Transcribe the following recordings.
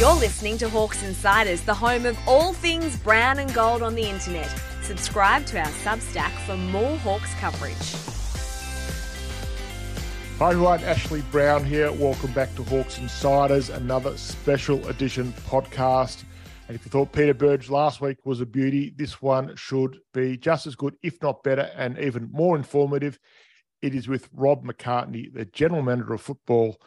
You're listening to Hawks Insiders, the home of all things brown and gold on the internet. Subscribe to our Substack for more Hawks coverage. Hi everyone, Ashley Brown here. Welcome back to Hawks Insiders, another special edition podcast. And if you thought Peter Burge last week was a beauty, this one should be just as good, if not better, and even more informative. It is with Rob McCartney, the general manager of football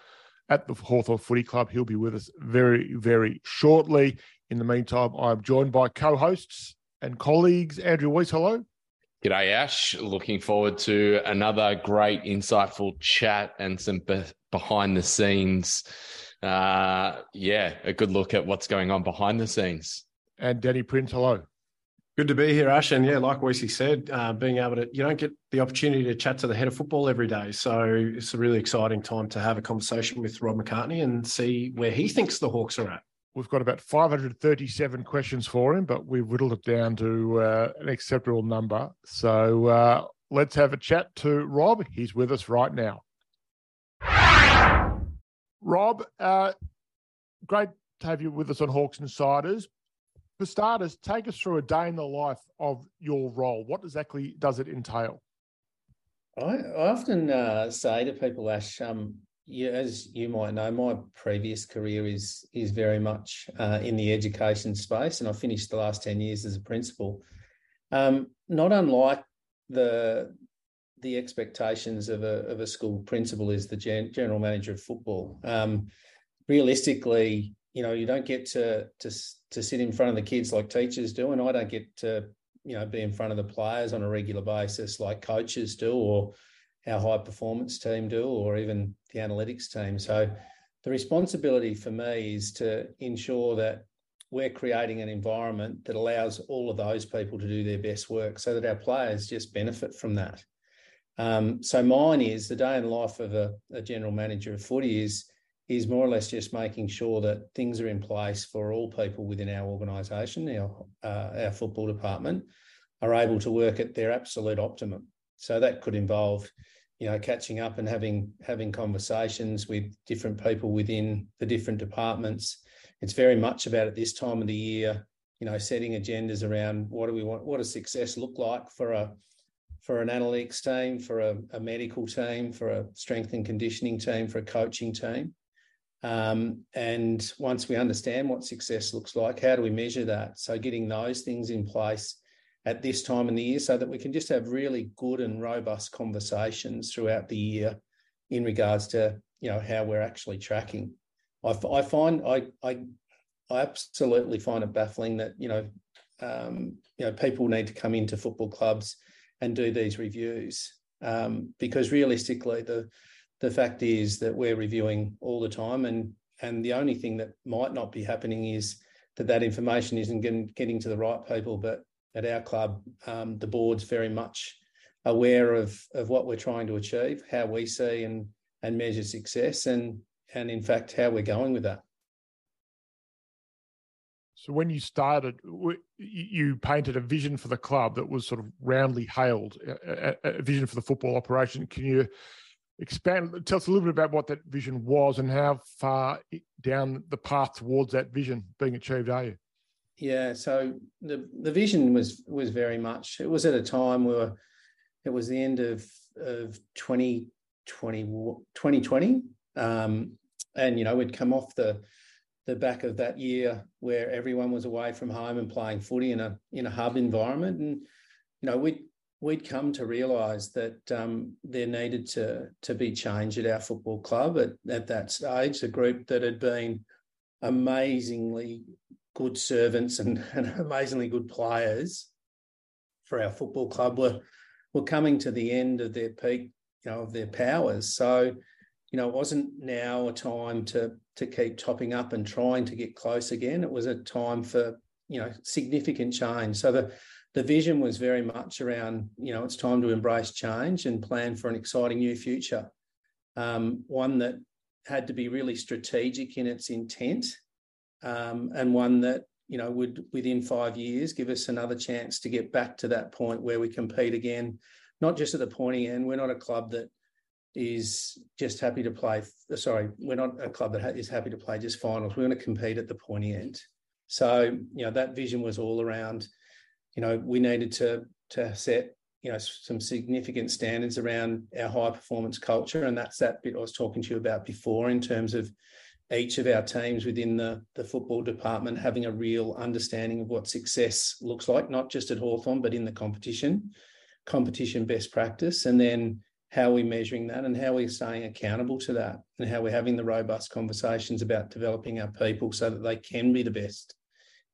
at the Hawthorn Footy Club. He'll be with us very, very shortly. In the meantime, I'm joined by co hosts and colleagues. Andrew Weiss, hello. G'day, Ash. Looking forward to another great, insightful chat and some be- behind the scenes. Uh, yeah, a good look at what's going on behind the scenes. And Danny Prince, hello. Good to be here, Ash. And yeah, like Wesley said, uh, being able to, you don't get the opportunity to chat to the head of football every day. So it's a really exciting time to have a conversation with Rob McCartney and see where he thinks the Hawks are at. We've got about 537 questions for him, but we've whittled it down to uh, an acceptable number. So uh, let's have a chat to Rob. He's with us right now. Rob, uh, great to have you with us on Hawks Insiders for starters, take us through a day in the life of your role. What exactly does it entail? I, often uh, say to people, Ash, um, you, as you might know, my previous career is is very much uh, in the education space, and I finished the last ten years as a principal. Um, not unlike the the expectations of a of a school principal is the gen, general manager of football. Um, realistically, you know you don't get to to to sit in front of the kids like teachers do and i don't get to you know be in front of the players on a regular basis like coaches do or our high performance team do or even the analytics team. So the responsibility for me is to ensure that we're creating an environment that allows all of those people to do their best work so that our players just benefit from that. Um, so mine is the day in life of a, a general manager of footy is is more or less just making sure that things are in place for all people within our organisation, our uh, our football department, are able to work at their absolute optimum. So that could involve, you know, catching up and having having conversations with different people within the different departments. It's very much about at this time of the year, you know, setting agendas around what do we want, what does success look like for a for an analytics team, for a, a medical team, for a strength and conditioning team, for a coaching team um, and once we understand what success looks like, how do we measure that? So, getting those things in place at this time in the year so that we can just have really good and robust conversations throughout the year in regards to you know how we're actually tracking. I, I find I, I I absolutely find it baffling that you know um, you know people need to come into football clubs and do these reviews um, because realistically the the fact is that we're reviewing all the time, and and the only thing that might not be happening is that that information isn't getting, getting to the right people. But at our club, um, the board's very much aware of of what we're trying to achieve, how we see and and measure success, and and in fact how we're going with that. So when you started, you painted a vision for the club that was sort of roundly hailed, a, vision for the football operation. Can you expand tell us a little bit about what that vision was and how far down the path towards that vision being achieved are you? Yeah so the the vision was was very much it was at a time where it was the end of of 2020 2020 um, and you know we'd come off the the back of that year where everyone was away from home and playing footy in a in a hub environment and you know we we'd come to realise that um, there needed to to be change at our football club at, at that stage. A group that had been amazingly good servants and, and amazingly good players for our football club were were coming to the end of their peak, you know, of their powers. So, you know, it wasn't now a time to to keep topping up and trying to get close again. It was a time for you know significant change. So the the vision was very much around, you know, it's time to embrace change and plan for an exciting new future. Um, one that had to be really strategic in its intent, um, and one that you know would within five years give us another chance to get back to that point where we compete again, not just at the pointy end. We're not a club that is just happy to play. Sorry, we're not a club that is happy to play just finals. We want to compete at the pointy end. So you know that vision was all around. You know we needed to to set you know some significant standards around our high performance culture, and that's that bit I was talking to you about before in terms of each of our teams within the, the football department having a real understanding of what success looks like, not just at Hawthorn, but in the competition, competition best practice, and then how we're measuring that and how we're staying accountable to that, and how we're having the robust conversations about developing our people so that they can be the best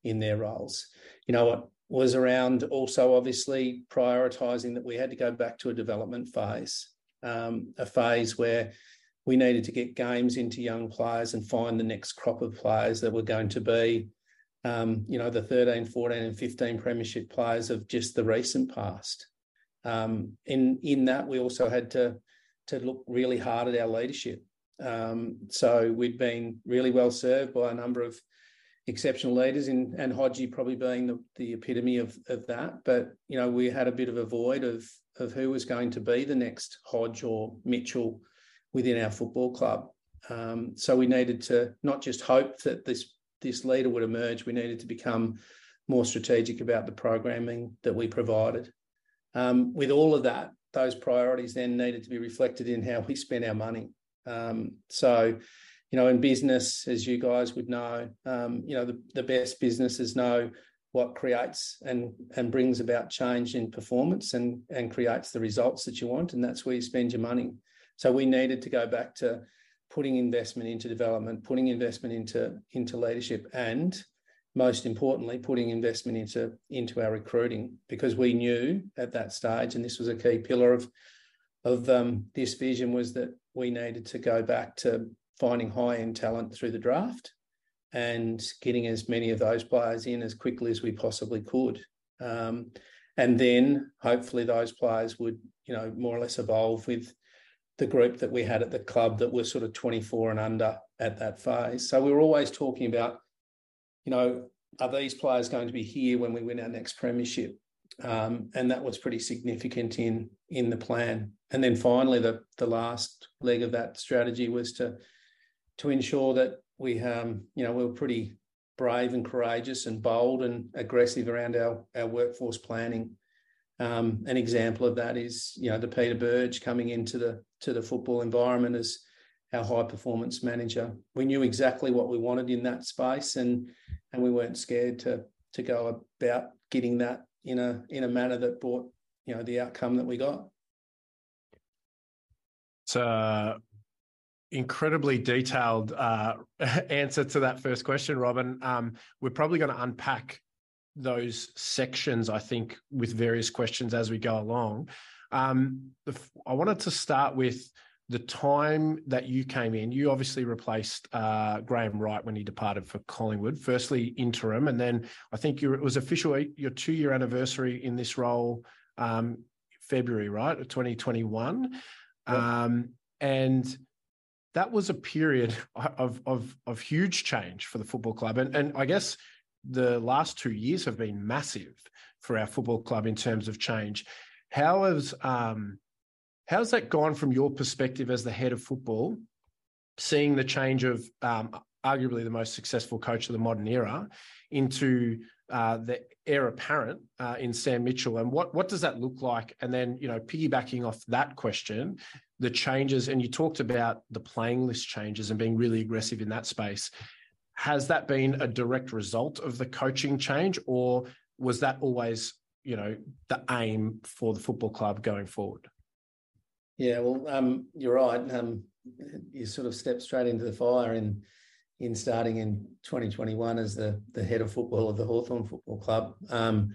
in their roles. You know what was around also obviously prioritizing that we had to go back to a development phase, um, a phase where we needed to get games into young players and find the next crop of players that were going to be, um, you know, the 13, 14, and 15 premiership players of just the recent past. Um, in in that, we also had to to look really hard at our leadership. Um, so we'd been really well served by a number of exceptional leaders, in, and Hodgie probably being the, the epitome of, of that. But you know, we had a bit of a void of of who was going to be the next Hodge or Mitchell within our football club. Um, so we needed to not just hope that this this leader would emerge. We needed to become more strategic about the programming that we provided. Um, with all of that, those priorities then needed to be reflected in how we spent our money. Um, so, you know, in business, as you guys would know, um, you know, the, the best businesses know what creates and and brings about change in performance and and creates the results that you want, and that's where you spend your money. So we needed to go back to putting investment into development, putting investment into into leadership, and most importantly, putting investment into into our recruiting because we knew at that stage, and this was a key pillar of of um, this vision, was that we needed to go back to finding high end talent through the draft and getting as many of those players in as quickly as we possibly could. Um, and then hopefully those players would, you know, more or less evolve with the group that we had at the club that were sort of 24 and under at that phase. So we were always talking about, you know, are these players going to be here when we win our next premiership? Um, and that was pretty significant in in the plan. And then finally, the the last leg of that strategy was to to ensure that we, um, you know, we were pretty brave and courageous and bold and aggressive around our our workforce planning. Um, an example of that is, you know, the Peter Burge coming into the to the football environment as our high performance manager. We knew exactly what we wanted in that space, and and we weren't scared to to go about getting that in a in a manner that brought you know the outcome that we got. It's a incredibly detailed uh, answer to that first question, Robin. Um, we're probably going to unpack those sections, I think, with various questions as we go along. Um, I wanted to start with the time that you came in. You obviously replaced uh, Graham Wright when he departed for Collingwood. Firstly, interim, and then I think it was official your two-year anniversary in this role, um, February, right, 2021, um, and that was a period of, of of huge change for the football club, and and I guess the last two years have been massive for our football club in terms of change. How has um, how's that gone from your perspective as the head of football, seeing the change of um, arguably the most successful coach of the modern era into uh, the heir apparent uh, in Sam Mitchell, and what what does that look like? And then you know, piggybacking off that question, the changes, and you talked about the playing list changes and being really aggressive in that space. Has that been a direct result of the coaching change or was that always you know the aim for the football club going forward? Yeah well um, you're right. Um, you sort of step straight into the fire in in starting in 2021 as the the head of football of the Hawthorn Football Club um,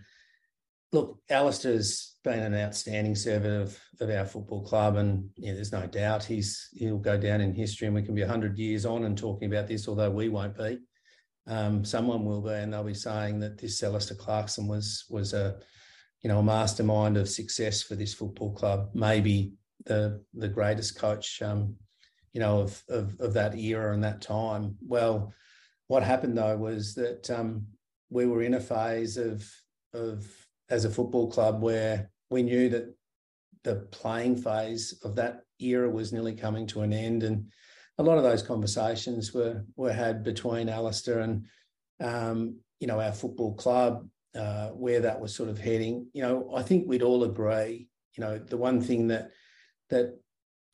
look Alastair's been an outstanding servant of, of our football club, and yeah, there's no doubt he's he'll go down in history, and we can be hundred years on and talking about this, although we won't be. Um, someone will be, and they'll be saying that this Alastair Clarkson was was a you know a mastermind of success for this football club, maybe the the greatest coach um, you know of, of of that era and that time. Well, what happened though was that um, we were in a phase of of as a football club where we knew that the playing phase of that era was nearly coming to an end, and a lot of those conversations were were had between Alastair and um, you know our football club, uh, where that was sort of heading. You know, I think we'd all agree. You know, the one thing that that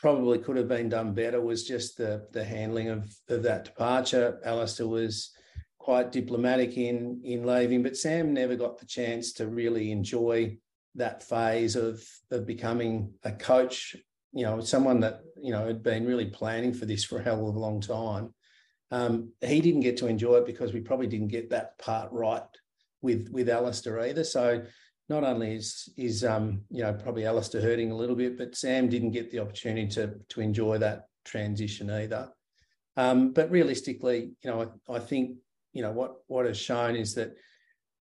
probably could have been done better was just the the handling of of that departure. Alastair was quite diplomatic in in leaving, but Sam never got the chance to really enjoy that phase of of becoming a coach. You know, someone that you know had been really planning for this for a hell of a long time. Um, he didn't get to enjoy it because we probably didn't get that part right with with Alastair either. So not only is is um, you know probably Alastair hurting a little bit, but Sam didn't get the opportunity to to enjoy that transition either. Um, but realistically, you know, I, I, think you know what what has shown is that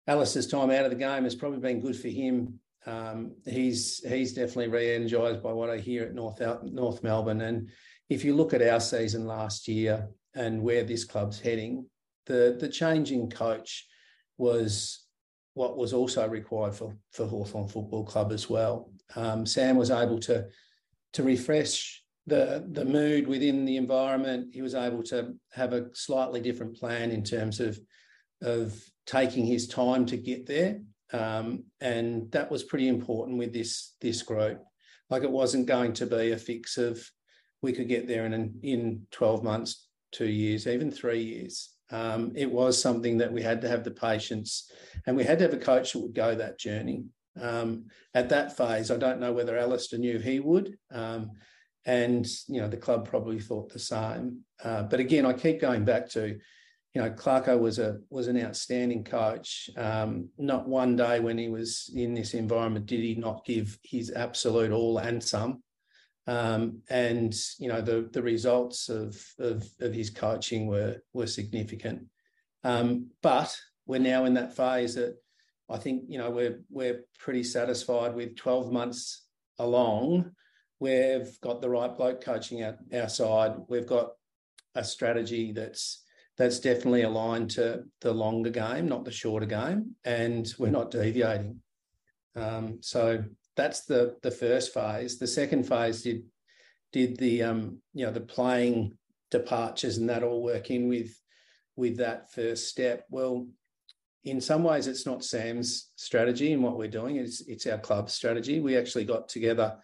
Alastair's time out of the game has probably been good for him. Um, he's he's definitely re-energized by what I hear at North North Melbourne. And if you look at our season last year and where this club's heading, the the changing coach was what was also required for, for Hawthorn Football Club as well. Um, Sam was able to, to refresh the, the mood within the environment. He was able to have a slightly different plan in terms of, of taking his time to get there. Um, and that was pretty important with this, this group. Like it wasn't going to be a fix of we could get there in, in 12 months, two years, even three years. Um, it was something that we had to have the patience and we had to have a coach that would go that journey. Um, at that phase, I don't know whether Alastair knew he would. Um, and, you know, the club probably thought the same. Uh, but again, I keep going back to, you know, Clarko was a was an outstanding coach. Um, not one day when he was in this environment did he not give his absolute all and some. Um, and you know the the results of, of, of his coaching were were significant. Um, but we're now in that phase that I think you know we're we're pretty satisfied with 12 months along. We've got the right bloke coaching our, our side. We've got a strategy that's that's definitely aligned to the longer game, not the shorter game, and we're not deviating. Um, so that's the the first phase. The second phase did did the um, you know the playing departures and that all work in with with that first step. Well, in some ways, it's not Sam's strategy and what we're doing. It's it's our club strategy. We actually got together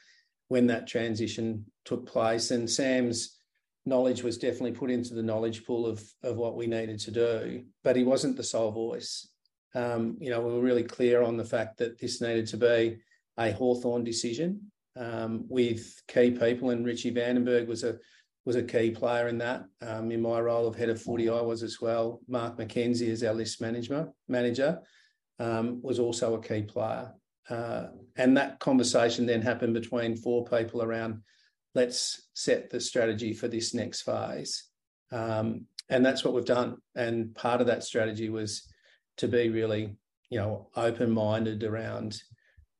when that transition took place, and Sam's knowledge was definitely put into the knowledge pool of of what we needed to do. But he wasn't the sole voice. Um, you know, we were really clear on the fact that this needed to be a Hawthorn decision um, with key people, and Richie Vandenberg was a was a key player in that. Um, in my role of head of footy, I was as well. Mark McKenzie, as our list manager, manager um, was also a key player. Uh, and that conversation then happened between four people around let's set the strategy for this next phase. Um, and that's what we've done. And part of that strategy was to be really, you know, open minded around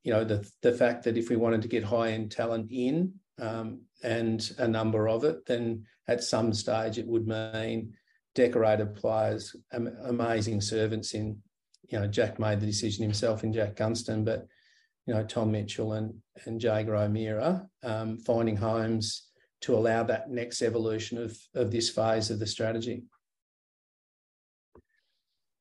you know the the fact that if we wanted to get high end talent in um, and a number of it, then at some stage it would mean decorated players, amazing servants in. You know, Jack made the decision himself in Jack Gunston, but you know Tom Mitchell and and Jaeger O'Meara um, finding homes to allow that next evolution of of this phase of the strategy.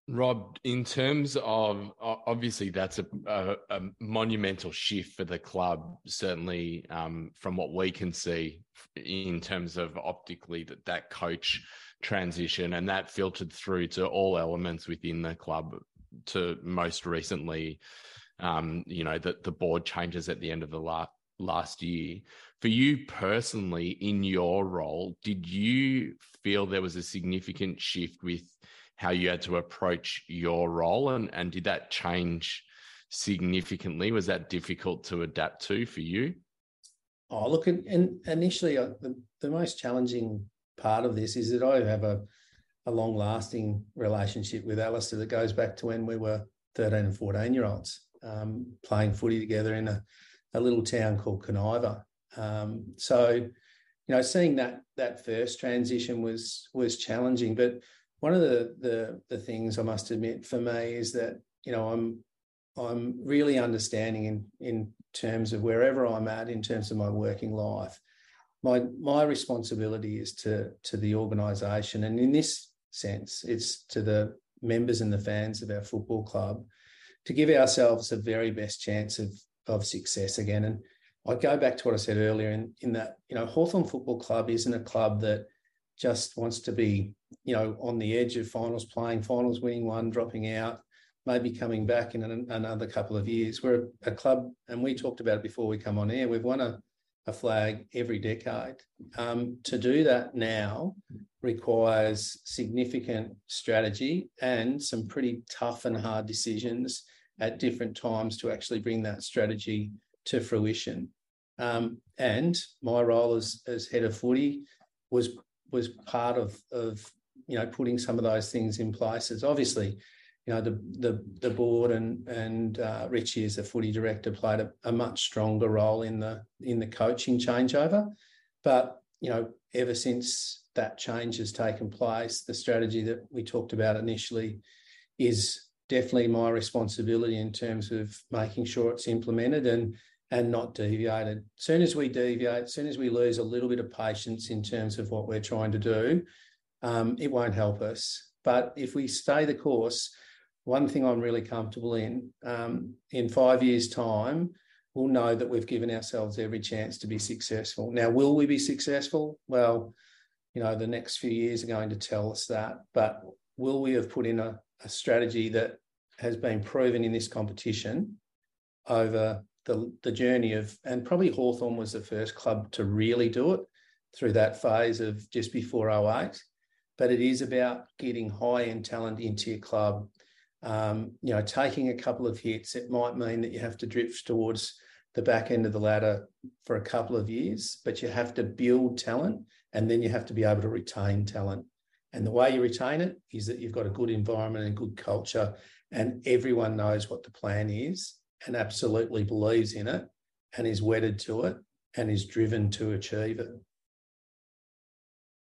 Rob, in terms of obviously that's a, a, a monumental shift for the club, certainly um, from what we can see in terms of optically that that coach transition and that filtered through to all elements within the club. To most recently, um, you know, that the board changes at the end of the last last year. For you personally, in your role, did you feel there was a significant shift with how you had to approach your role and, and did that change significantly? Was that difficult to adapt to for you? Oh, look, and, initially, uh, the, the most challenging part of this is that I have a, a long lasting relationship with Alastair that goes back to when we were 13 and 14 year olds um, playing footy together in a, a little town called Kaniva. Um, so, you know, seeing that that first transition was was challenging, but one of the, the the things I must admit for me is that you know I'm I'm really understanding in in terms of wherever I'm at in terms of my working life. My my responsibility is to to the organisation, and in this sense, it's to the members and the fans of our football club to give ourselves the very best chance of of success again. And I go back to what I said earlier in, in that, you know, Hawthorn Football Club isn't a club that just wants to be, you know, on the edge of finals, playing finals, winning one, dropping out, maybe coming back in an, another couple of years. We're a, a, club, and we talked about it before we come on air. We've won a, a flag every decade. Um, to do that now requires significant strategy and some pretty tough and hard decisions at different times to actually bring that strategy to fruition. Um, and my role as, as head of footy was was part of of you know putting some of those things in place places. Obviously, you know the the the board and and uh, Richie as the footy director played a, a, much stronger role in the in the coaching changeover. But you know ever since that change has taken place, the strategy that we talked about initially is definitely my responsibility in terms of making sure it's implemented and and not deviated. As soon as we deviate, as soon as we lose a little bit of patience in terms of what we're trying to do, um, it won't help us. But if we stay the course, one thing I'm really comfortable in, um, in five years' time, we'll know that we've given ourselves every chance to be successful. Now, will we be successful? Well, you know, the next few years are going to tell us that. But will we have put in a, a strategy that has been proven in this competition over the, the journey of, and probably Hawthorn was the first club to really do it through that phase of just before 08. But it is about getting high end talent into your club. Um, you know, taking a couple of hits, it might mean that you have to drift towards the back end of the ladder for a couple of years, but you have to build talent and then you have to be able to retain talent. And the way you retain it is that you've got a good environment and good culture, and everyone knows what the plan is and absolutely believes in it and is wedded to it and is driven to achieve it.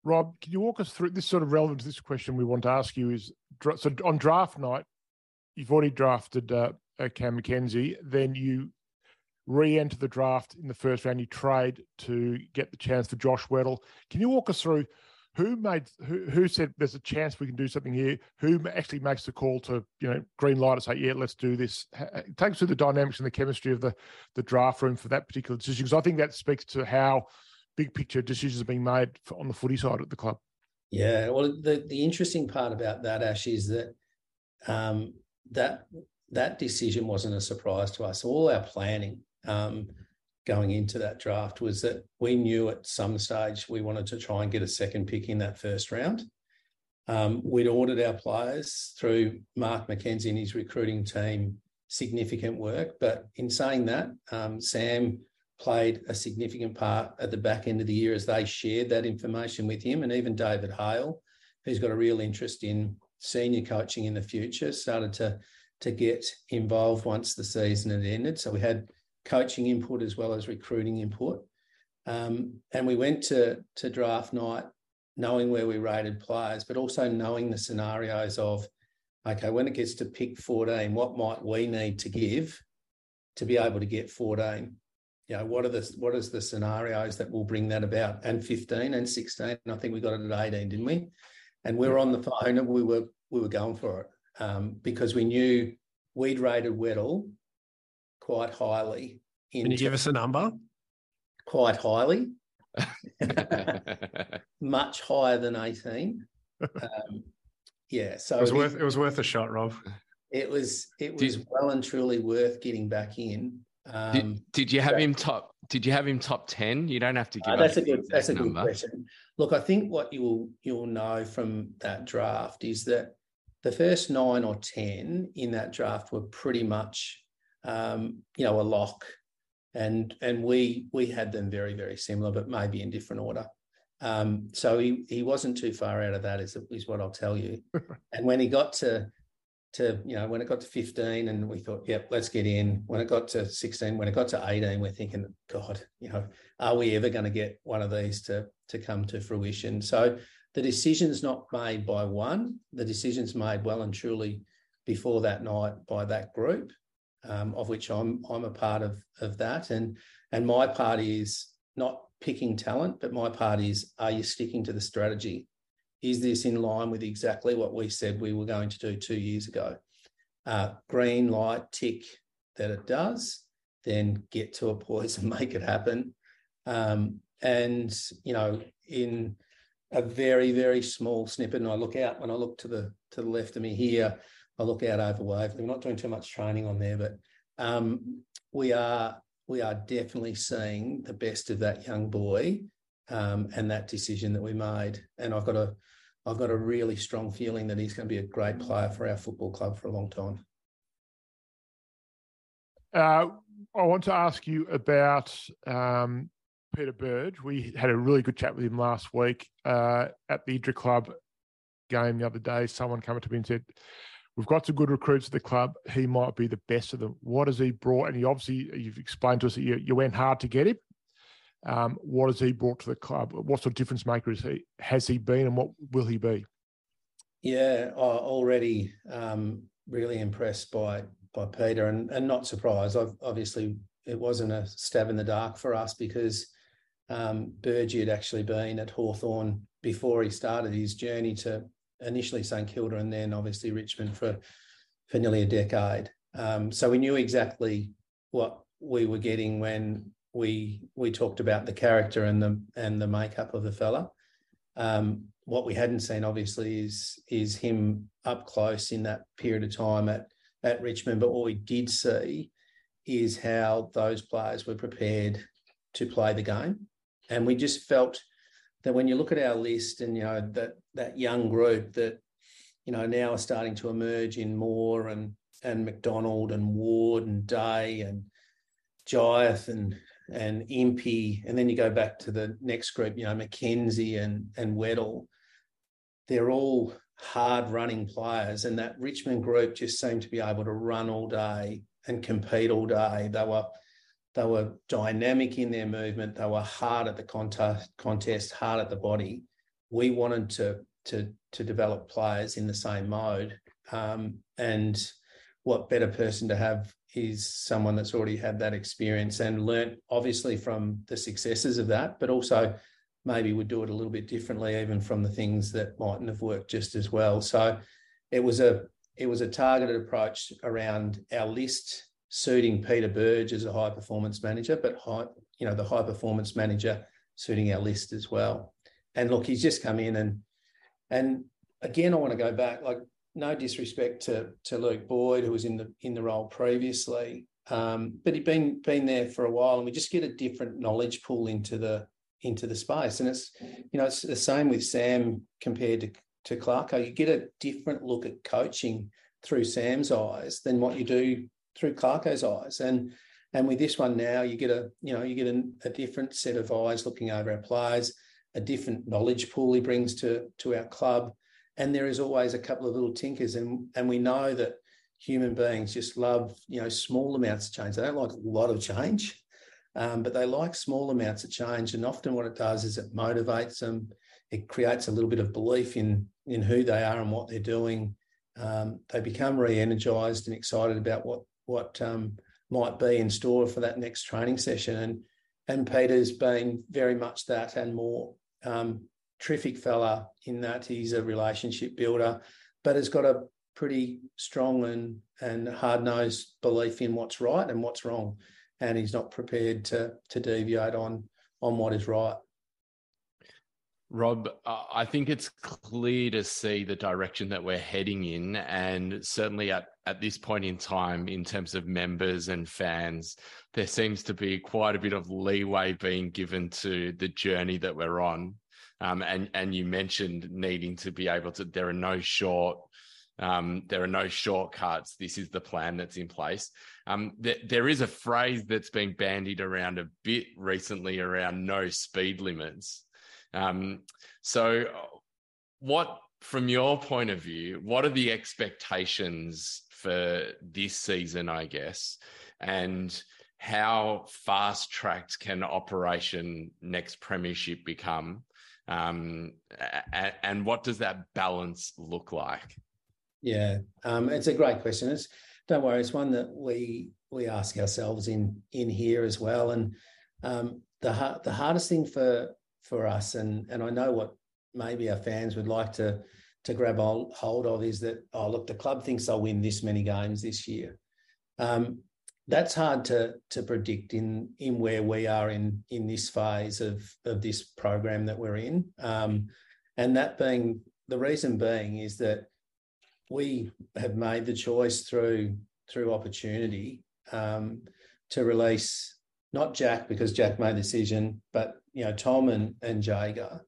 Rob, can you walk us through this sort of relevant to this question we want to ask you is so on draft night, you've already drafted uh, uh Cam Mackenzie, then you re-enter the draft in the first round, you trade to get the chance for Josh Weddle. Can you walk us through who made who, who said there's a chance we can do something here? Who actually makes the call to you know green light and say yeah let's do this? Take us through the dynamics and the chemistry of the the draft room for that particular decision because I think that speaks to how big picture decisions being made for, on the footy side at the club. Yeah, well, the the interesting part about that Ash is that um, that that decision wasn't a surprise to us. All our planning. Um, going into that draft was that we knew at some stage we wanted to try and get a second pick in that first round. Um, we'd ordered our players through Mark McKenzie and his recruiting team significant work. But in saying that, um, Sam played a significant part at the back end of the year as they shared that information with him. And even David Hale, who's got a real interest in senior coaching in the future, started to, to get involved once the season had ended. So we had coaching input as well as recruiting input. Um, and we went to, to draft night knowing where we rated players, but also knowing the scenarios of, okay, when it gets to pick 14, what might we need to give to be able to get 14? You know, what are the what is the scenarios that will bring that about? And 15 and 16, and I think we got it at 18, didn't we? And we were on the phone and we were we were going for it um, because we knew we'd rated Weddle quite highly. Can you give us a number? Quite highly. Much higher than 18. Um, yeah. So it was worth it was worth a shot, Rob. It was it was well and truly worth getting back in. Um, did, did, you have him top? Did you have him top ten? You don't have to give. Uh, that's a good. That's a good number. question. Look, I think what you'll you'll know from that draft is that the first nine or ten in that draft were pretty much um, you know, a lock. And and we we had them very, very similar, but maybe in different order. Um, so he he wasn't too far out of that, is, is what I'll tell you. and when he got to to you know when it got to 15 and we thought yep let's get in when it got to 16 when it got to 18 we're thinking god you know are we ever going to get one of these to to come to fruition so the decision's not made by one the decision's made well and truly before that night by that group um, of which I'm I'm a part of of that. And and my part is not picking talent, but my part is are you sticking to the strategy? Is this in line with exactly what we said we were going to do two years ago? Uh, green light tick that it does, then get to a poise and make it happen. Um, and you know, in a very very small snippet, and I look out when I look to the to the left of me here, I look out over Waverley. We're not doing too much training on there, but um, we are we are definitely seeing the best of that young boy um, and that decision that we made. And I've got a I've got a really strong feeling that he's going to be a great player for our football club for a long time. Uh, I want to ask you about um, Peter Burge. We had a really good chat with him last week uh, at the Inter Club game the other day. Someone came up to me and said, We've got some good recruits at the club. He might be the best of them. What has he brought? And he obviously, you've explained to us that you, you went hard to get him. Um, what has he brought to the club? What sort of difference maker is he, has he been and what will he be? Yeah, already um, really impressed by by Peter and, and not surprised. I've, obviously, it wasn't a stab in the dark for us because um, Burgie had actually been at Hawthorn before he started his journey to initially St Kilda and then obviously Richmond for for nearly a decade. Um, so we knew exactly what we were getting when we we talked about the character and the and the makeup of the fella. Um, what we hadn't seen obviously is is him up close in that period of time at at Richmond. But what we did see is how those players were prepared to play the game, and we just felt that when you look at our list and you know that that young group that you know now are starting to emerge in Moore and and MacDonald and Ward and Day and Jiath and and Impey, and then you go back to the next group, you know, Mackenzie and and Weddle. They're all hard running players, and that Richmond group just seemed to be able to run all day and compete all day. They were they were dynamic in their movement. They were hard at the contest, contest hard at the body. We wanted to to to develop players in the same mode, um, and what better person to have is someone that's already had that experience and learnt obviously from the successes of that, but also maybe would do it a little bit differently, even from the things that mightn't have worked just as well. So it was a it was a targeted approach around our list suiting Peter Burge as a high performance manager, but high, you know, the high performance manager suiting our list as well. And look, he's just come in and and again, I want to go back, like no disrespect to to Luke Boyd, who was in the in the role previously, um, but he'd been been there for a while, and we just get a different knowledge pool into the into the space. And it's you know it's the same with Sam compared to to Clarko. You get a different look at coaching through Sam's eyes than what you do through Clarko's eyes. And and with this one now, you get a you know you get a, a different set of eyes looking over our players, a different knowledge pool he brings to to our club and there is always a couple of little tinkers and and we know that human beings just love you know small amounts of change. They don't like a lot of change um, but they like small amounts of change. And often what it does is it motivates them. It creates a little bit of belief in in who they are and what they're doing. Um, they become re-energized and excited about what what um, might be in store for that next training session. And and peter's been very much that and more. Um, terrific fella in that he's a relationship builder, but has got a pretty strong and and hard nosed belief in what's right and what's wrong, and he's not prepared to to deviate on on what is right. Rob, I think it's clear to see the direction that we're heading in, and certainly at at this point in time, in terms of members and fans, there seems to be quite a bit of leeway being given to the journey that we're on. Um, and and you mentioned needing to be able to. There are no short. Um, there are no shortcuts. This is the plan that's in place. Um, th- there is a phrase that's been bandied around a bit recently around no speed limits. Um, so, what, from your point of view, what are the expectations for this season? I guess, and how fast tracked can Operation Next Premiership become? Um, and, and what does that balance look like? Yeah, um, it's a great question. It's don't worry. It's one that we we ask ourselves in in here as well. And um, the the hardest thing for for us, and and I know what maybe our fans would like to to grab hold of is that oh look, the club thinks they'll win this many games this year. Um, that's hard to to predict in in where we are in in this phase of of this program that we're in. Um, and that being the reason being is that we have made the choice through through opportunity um, to release not Jack because Jack made the decision, but you know Tom and and Jaeger,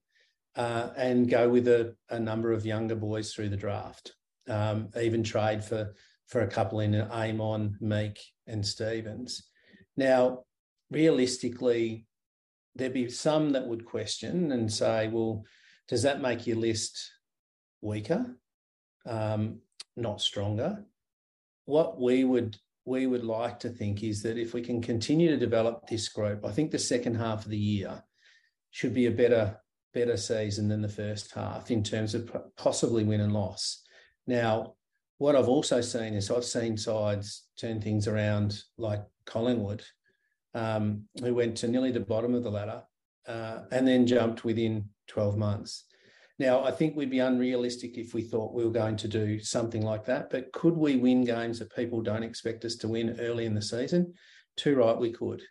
uh, and go with a, a, number of younger boys through the draft. Um, even trade for for a couple in Amon, Meek, and Stephens. Now, realistically, there'd be some that would question and say, well, does that make your list weaker, um, not stronger? What we would we would like to think is that if we can continue to develop this group, I think the second half of the year should be a better better season than the first half in terms of possibly win and loss. Now, what I've also seen is I've seen sides turn things around like Collingwood, um, who went to nearly the bottom of the ladder uh, and then jumped within 12 months. Now, I think we'd be unrealistic if we thought we were going to do something like that. But could we win games that people don't expect us to win early in the season? Too right, we could.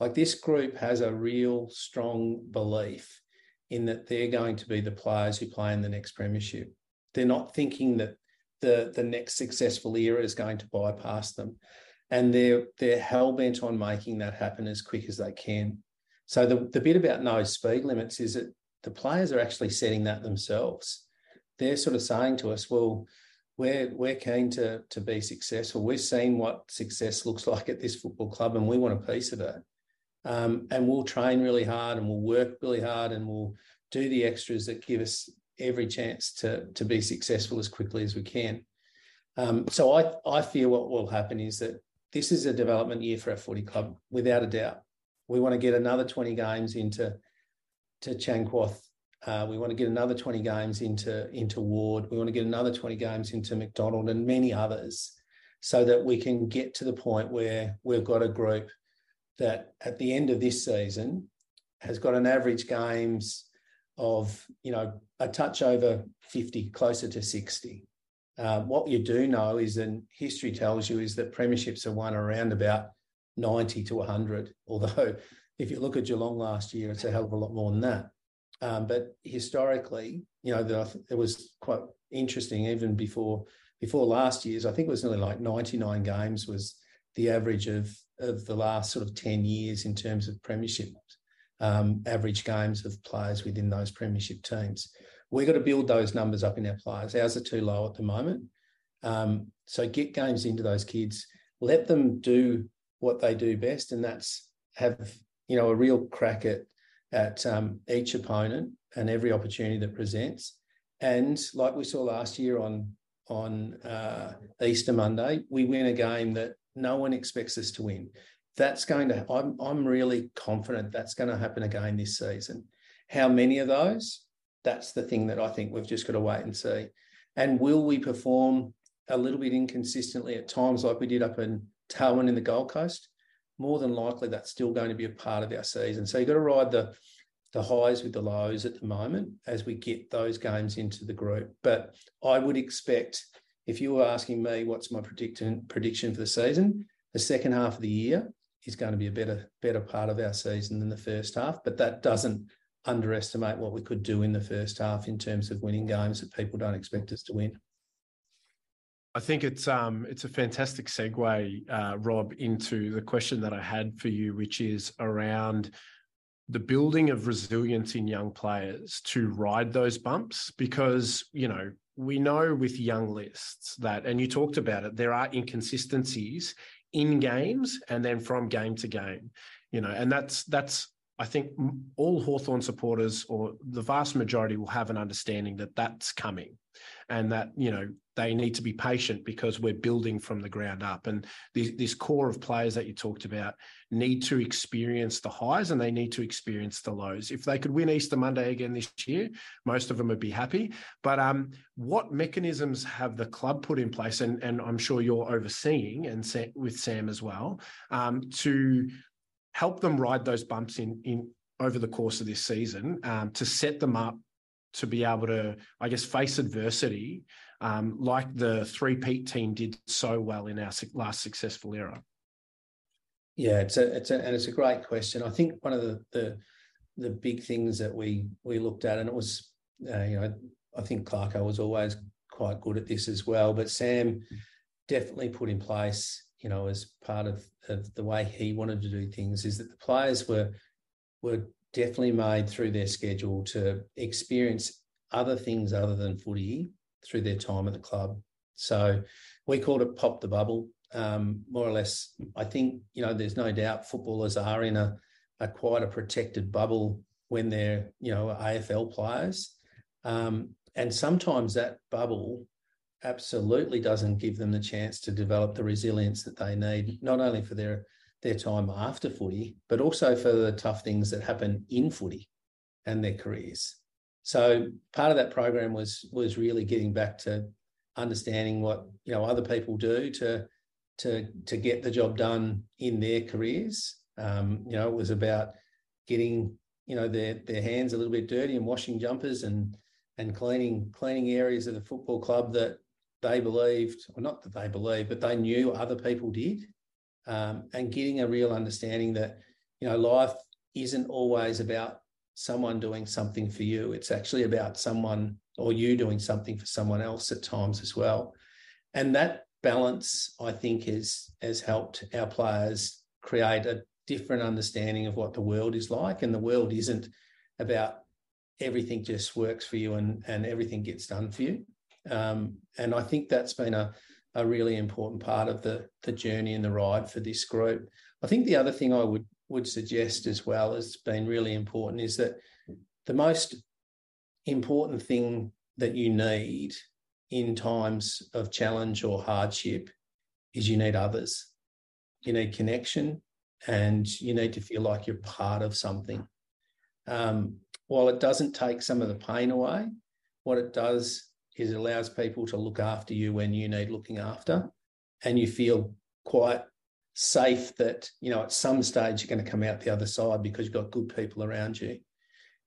Like this group has a real strong belief in that they're going to be the players who play in the next premiership. They're not thinking that the, the next successful era is going to bypass them. And they're they're hell bent on making that happen as quick as they can. So the, the bit about no speed limits is that the players are actually setting that themselves. They're sort of saying to us, well, we're we're keen to to be successful. We've seen what success looks like at this football club, and we want a piece of it. Um, and we'll train really hard, and we'll work really hard, and we'll do the extras that give us every chance to to be successful as quickly as we can. Um, so I I fear what will happen is that this is a development year for our footy club, without a doubt. We want to get another 20 games into to Changkuoth. Uh, we want to get another 20 games into, into Ward. We want to get another 20 games into MacDonald and many others so that we can get to the point where we've got a group that at the end of this season has got an average games of, you know, a touch over 50, closer to 60. Uh, what you do know is, and history tells you, is that premierships are won around about 90 to 100, although if you look at Geelong last year, it's a hell of a lot more than that. Um, but historically, you know, the, it was quite interesting even before before last year's. I think it was nearly like 99 games was the average of of the last sort of 10 years in terms of premiership um, average games of players within those premiership teams. We've got to build those numbers up in our players. Ours are too low at the moment. Um, so get games into those kids, let them do what they do best, and that's have you know, a real crack at at um, each opponent and every opportunity that presents. And like we saw last year on on uh, Easter Monday, we win a game that no one expects us to win. That's going to. I'm I'm really confident that's going to happen again this season. How many of those? That's the thing that I think we've just got to wait and see. And will we perform a little bit inconsistently at times, like we did up in Darwin in the Gold Coast? more than likely that's still going to be a part of our season. So you've got to ride the the highs with the lows at the moment as we get those games into the group. But I would expect, if you were asking me what's my prediction prediction for the season, the second half of the year is going to be a better better part of our season than the first half. But that doesn't underestimate what we could do in the first half in terms of winning games that people don't expect us to win. I think it's um it's a fantastic segue, uh, Rob, into the question that I had for you, which is around the building of resilience in young players to ride those bumps because you know we know with young lists that and you talked about it there are inconsistencies in games and then from game to game you know and that's that's I think all Hawthorn supporters or the vast majority will have an understanding that that's coming and that, you know, they need to be patient because we're building from the ground up. And this, this, core of players that you talked about need to experience the highs and they need to experience the lows. If they could win Easter Monday again this year, most of them would be happy. But um, what mechanisms have the club put in place? And, and I'm sure you're overseeing and with Sam as well um, to help them ride those bumps in in over the course of this season um, to set them up to be able to, I guess, face adversity um, like the three-peat team did so well in our last successful era? Yeah, it's a it's a and it's a great question. I think one of the the, the big things that we we looked at, and it was uh, you know I think Clarko was always quite good at this as well, but Sam definitely put in place you know as part of, of the way he wanted to do things is that the players were were definitely made through their schedule to experience other things other than footy through their time at the club. So we called it pop the bubble. Um, more or less, I think you know there's no doubt footballers are in a, a quite a protected bubble when they're you know AFL players, um, and sometimes that bubble absolutely doesn't give them the chance to develop the resilience that they need, not only for their their time after footy, but also for the tough things that happen in footy and their careers. So part of that program was was really getting back to understanding what you know other people do to to to get the job done in their careers. Um, you know, it was about getting you know their their hands a little bit dirty and washing jumpers and and cleaning cleaning areas of the football club that they believed, or not that they believed, but they knew other people did, um, and getting a real understanding that you know life isn't always about someone doing something for you. It's actually about someone or you doing something for someone else at times as well. And that balance, I think, has has helped our players create a different understanding of what the world is like. And the world isn't about everything just works for you and, and everything gets done for you. Um, and I think that's been a, a really important part of the, the journey and the ride for this group. I think the other thing I would would suggest as well has been really important is that the most important thing that you need in times of challenge or hardship is you need others. You need connection and you need to feel like you're part of something. Um, while it doesn't take some of the pain away, what it does is it allows people to look after you when you need looking after and you feel quite safe that you know at some stage you're going to come out the other side because you've got good people around you.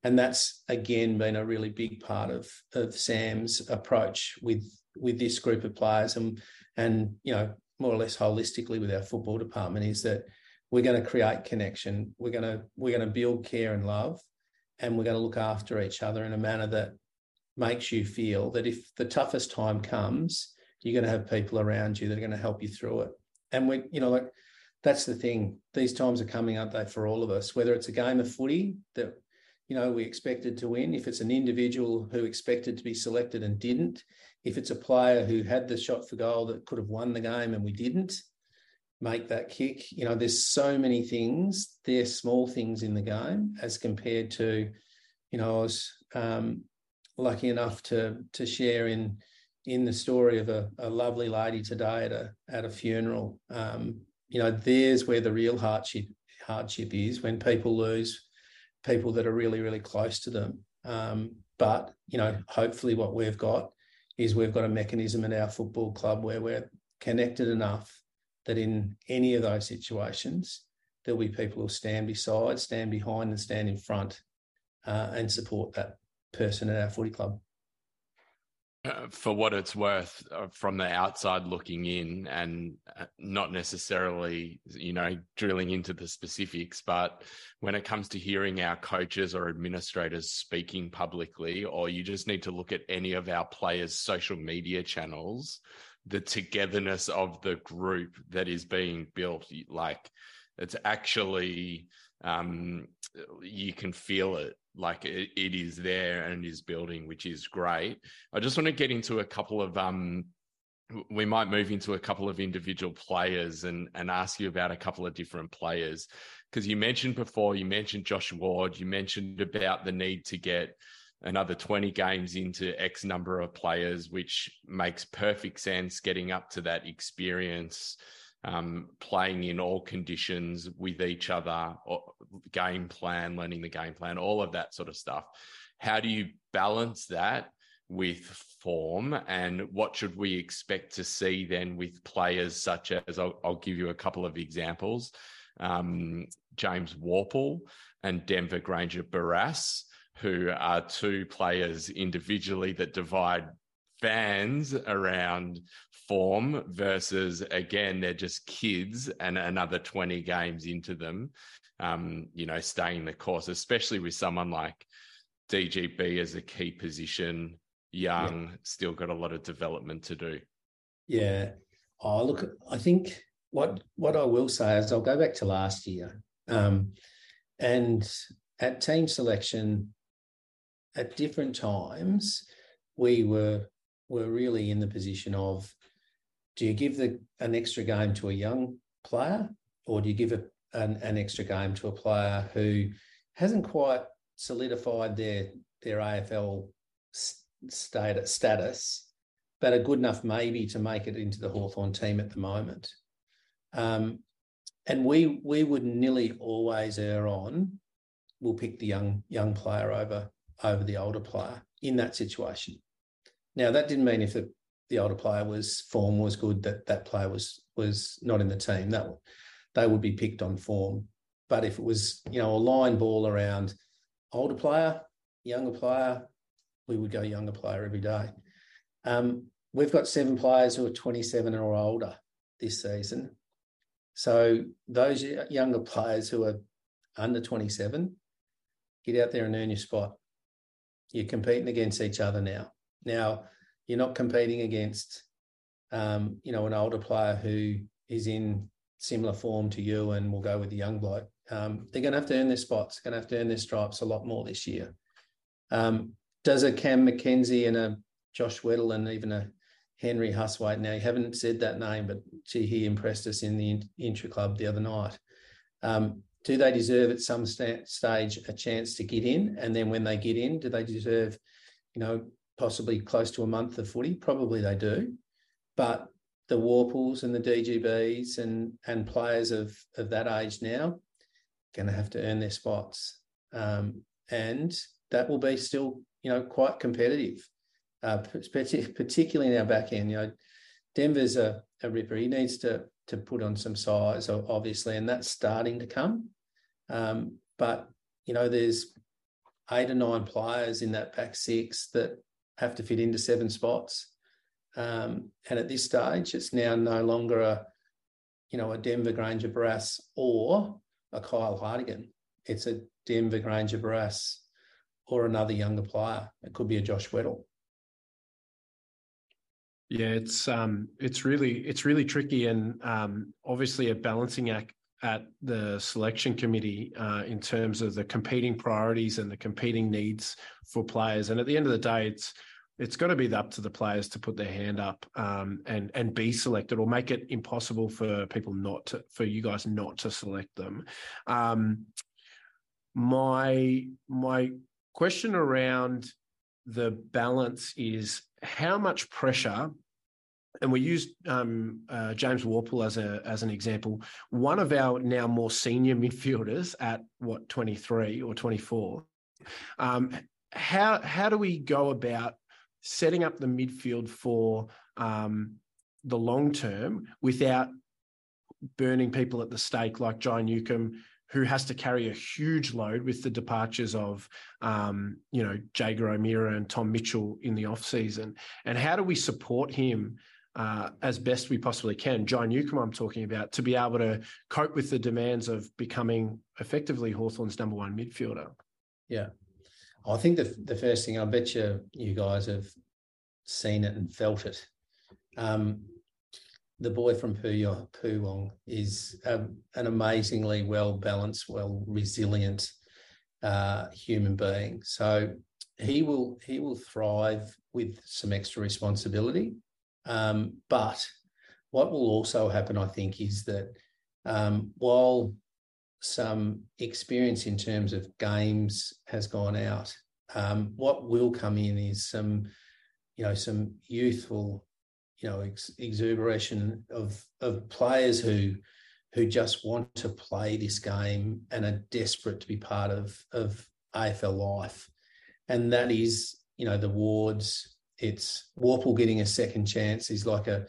And that's again been a really big part of of Sam's approach with with this group of players and and you know more or less holistically with our football department is that we're going to create connection. We're going to we're going to build care and love and we're going to look after each other in a manner that makes you feel that if the toughest time comes you're going to have people around you that are going to help you through it and we, you know, like that's the thing. These times are coming, aren't they, for all of us? Whether it's a game of footy that you know we expected to win, if it's an individual who expected to be selected and didn't, if it's a player who had the shot for goal that could have won the game and we didn't make that kick. You know, there's so many things. They're small things in the game as compared to, you know, I was um, lucky enough to to share in in the story of a, a lovely lady today at a at a funeral. Um, you know, there's where the real hardship hardship is when people lose people that are really really close to them. Um, but you know, hopefully, what we've got is we've got a mechanism in our football club where we're connected enough that in any of those situations, there'll be people who stand beside, stand behind, and stand in front uh, and support that person at our footy club. Uh, for what it's worth, uh, from the outside looking in, and uh, not necessarily, you know, drilling into the specifics, but when it comes to hearing our coaches or administrators speaking publicly, or you just need to look at any of our players' social media channels, the togetherness of the group that is being built, like it's actually um, you can feel it like it, it is there and is building, which is great. I just want to get into a couple of um, we might move into a couple of individual players and and ask you about a couple of different players because you mentioned before you mentioned Josh Ward you mentioned about the need to get another 20 games into x number of players which makes perfect sense getting up to that experience um, playing in all conditions with each other game plan learning the game plan all of that sort of stuff. How do you balance that with form? And what should we expect to see then with players such as I'll, I'll give you a couple of examples um, James Worpel and Denver Grainger-Barras, who are two players individually that divide fans around form versus again they're just kids and another 20 games into them um, you know staying the course especially with someone like DGB as a key position young, yeah. still got a lot of development to do. Yeah. Oh, look, I think what what I will say is I'll go back to last year. Um, and at team selection, at different times, we were were really in the position of do you give the an extra game to a young player or do you give a, an, an extra game to a player who hasn't quite solidified their their AFL status, status, but are good enough maybe to make it into the Hawthorn team at the moment. Um, and we we would nearly always err on we'll pick the young young player over over the older player in that situation. Now that didn't mean if the, the older player was form was good that that player was was not in the team that they would be picked on form. But if it was you know a line ball around older player, younger player, we would go younger player every day. Um, we've got seven players who are 27 or older this season. So those younger players who are under 27, get out there and earn your spot. You're competing against each other now. Now you're not competing against, um, you know, an older player who is in similar form to you and will go with the young bloke. Um, they're going to have to earn their spots. Going to have to earn their stripes a lot more this year. Um, does a Cam Mackenzie and a Josh Weddle and even a Henry Hustwaite. Now, you haven't said that name, but gee, he impressed us in the intra club the other night. Um, do they deserve at some st- stage a chance to get in? And then when they get in, do they deserve, you know, possibly close to a month of footy? Probably they do. But the Worpels and the DGBs and and players of of that age now going to have to earn their spots, um, and that will be still you know, quite competitive, uh, particularly in our back end. You know, Denver's a, a ripper. He needs to to put on some size, obviously, and that's starting to come. Um, but you know, there's eight or nine players in that back six that have to fit into seven spots. Um, and at this stage, it's now no longer a, you know, a Denver Grainger-Barras or a Kyle Hartigan. It's a Denver Grainger-Barras or another younger player. It could be a Josh Weddle. Yeah, it's um, it's really it's really tricky, and um, obviously a balancing act at the selection committee uh, in terms of the competing priorities and the competing needs for players. And at the end of the day, it's it's got to be up to the players to put their hand up um, and and be selected, or make it impossible for people not to for you guys not to select them. Um, my my question around the balance is how much pressure and we used um, uh, James Worpel as a as an example. One of our now more senior midfielders at what twenty three or twenty four. Um, how how do we go about setting up the midfield for um, the long term without burning people at the stake like Jai Newcombe, who has to carry a huge load with the departures of, um, you know, Jaeger O'Meara and Tom Mitchell in the off season, and how do we support him uh, as best we possibly can? Jai Newcombe, I'm talking about, to be able to cope with the demands of becoming effectively Hawthorn's number one midfielder. Yeah, I think the the first thing I bet you you guys have seen it and felt it. Um, the boy from Poowong is a, an amazingly well balanced, well resilient uh, human being. So he will he will thrive with some extra responsibility. Um, but what will also happen, I think, is that um, while some experience in terms of games has gone out, um, what will come in is some, you know, some youthful, you know, ex- exuberation of of players who who just want to play this game and are desperate to be part of of AFL life, and that is, you know, the wards. It's Worpel getting a second chance is like a,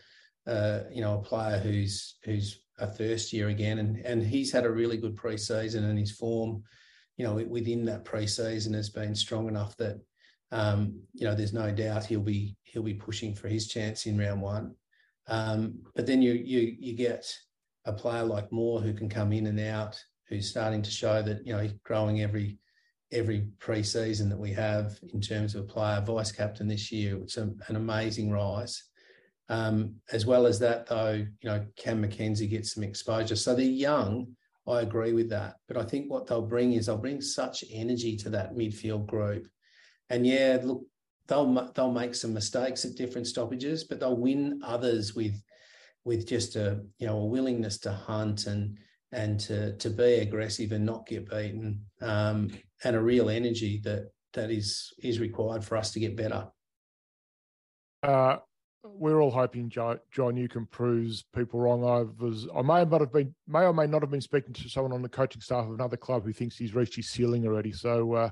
uh, you know, a player who's who's a first year again, and and he's had a really good preseason, and his form, you know, within that preseason has been strong enough that, um, you know, there's no doubt he'll be he'll be pushing for his chance in round one. Um, but then you you you get a player like Moore who can come in and out, who's starting to show that you know he's growing every every pre-season that we have in terms of a player vice captain this year. It's a, an amazing rise. Um, as well as that, though, you know, Cam Mackenzie gets some exposure. So they're young. I agree with that. But I think what they'll bring is they'll bring such energy to that midfield group. And yeah, look, they'll they'll make some mistakes at different stoppages, but they'll win others with with just a you know a willingness to hunt and and to to be aggressive and not get beaten, um, and a real energy that that is is required for us to get better. Uh, we're all hoping Jai, Jai Newcombe proves people wrong. I was, I may not have been, may or may not have been speaking to someone on the coaching staff of another club who thinks he's reached his ceiling already. So uh,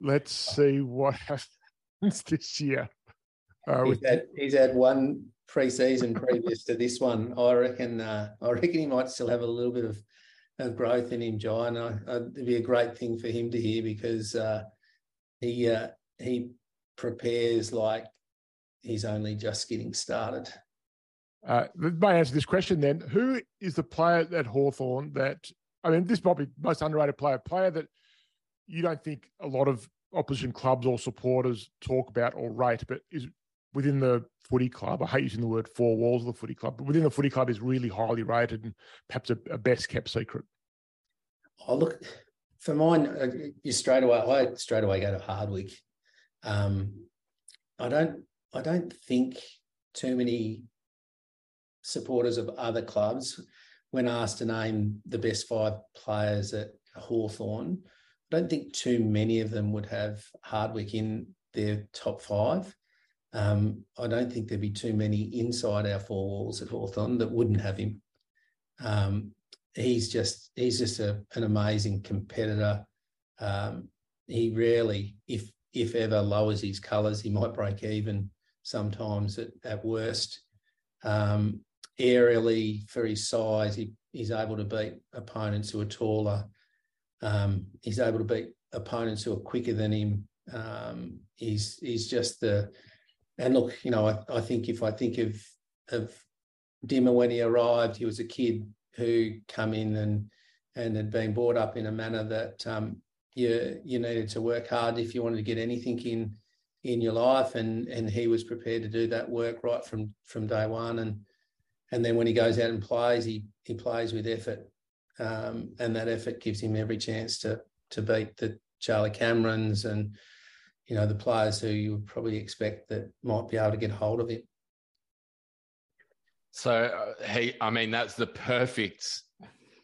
let's see what happens this year. Uh, he's, had, he's had one pre-season previous to this one. I reckon. Uh, I reckon he might still have a little bit of, of growth in him, John. I, it'd be a great thing for him to hear because uh, he uh, he prepares like he's only just getting started. Uh, may answer this question then. Who is the player at Hawthorn that, I mean, this might be most underrated player, player that you don't think a lot of opposition clubs or supporters talk about or rate, but is within the footy club. I hate using the word four walls of the footy club, but within the footy club is really highly rated and perhaps a, a best kept secret. Oh, look, for mine, uh, you straight away, I straight away go to Hardwick. Um, I don't I don't think too many supporters of other clubs, when asked to name the best five players at Hawthorn, I don't think too many of them would have Hardwick in their top five. Um, I don't think there'd be too many inside our four walls at Hawthorn that wouldn't have him. Um, he's just he's just a, an amazing competitor. Um, he rarely, if if ever, lowers his colours. He might break even sometimes at, at worst. Um, aerially, for his size, he, he's able to beat opponents who are taller. Um, he's able to beat opponents who are quicker than him. Um, he's he's just the and look, you know, I, I think if I think of of Dimma when he arrived, he was a kid who come in and and had been brought up in a manner that um, you you needed to work hard if you wanted to get anything in in your life. And and he was prepared to do that work right from from day one. And and then when he goes out and plays he he plays with effort. Um, and that effort gives him every chance to to beat the Charlie Camerons and you know the players who you would probably expect that might be able to get hold of it. So uh, he, I mean, that's the perfect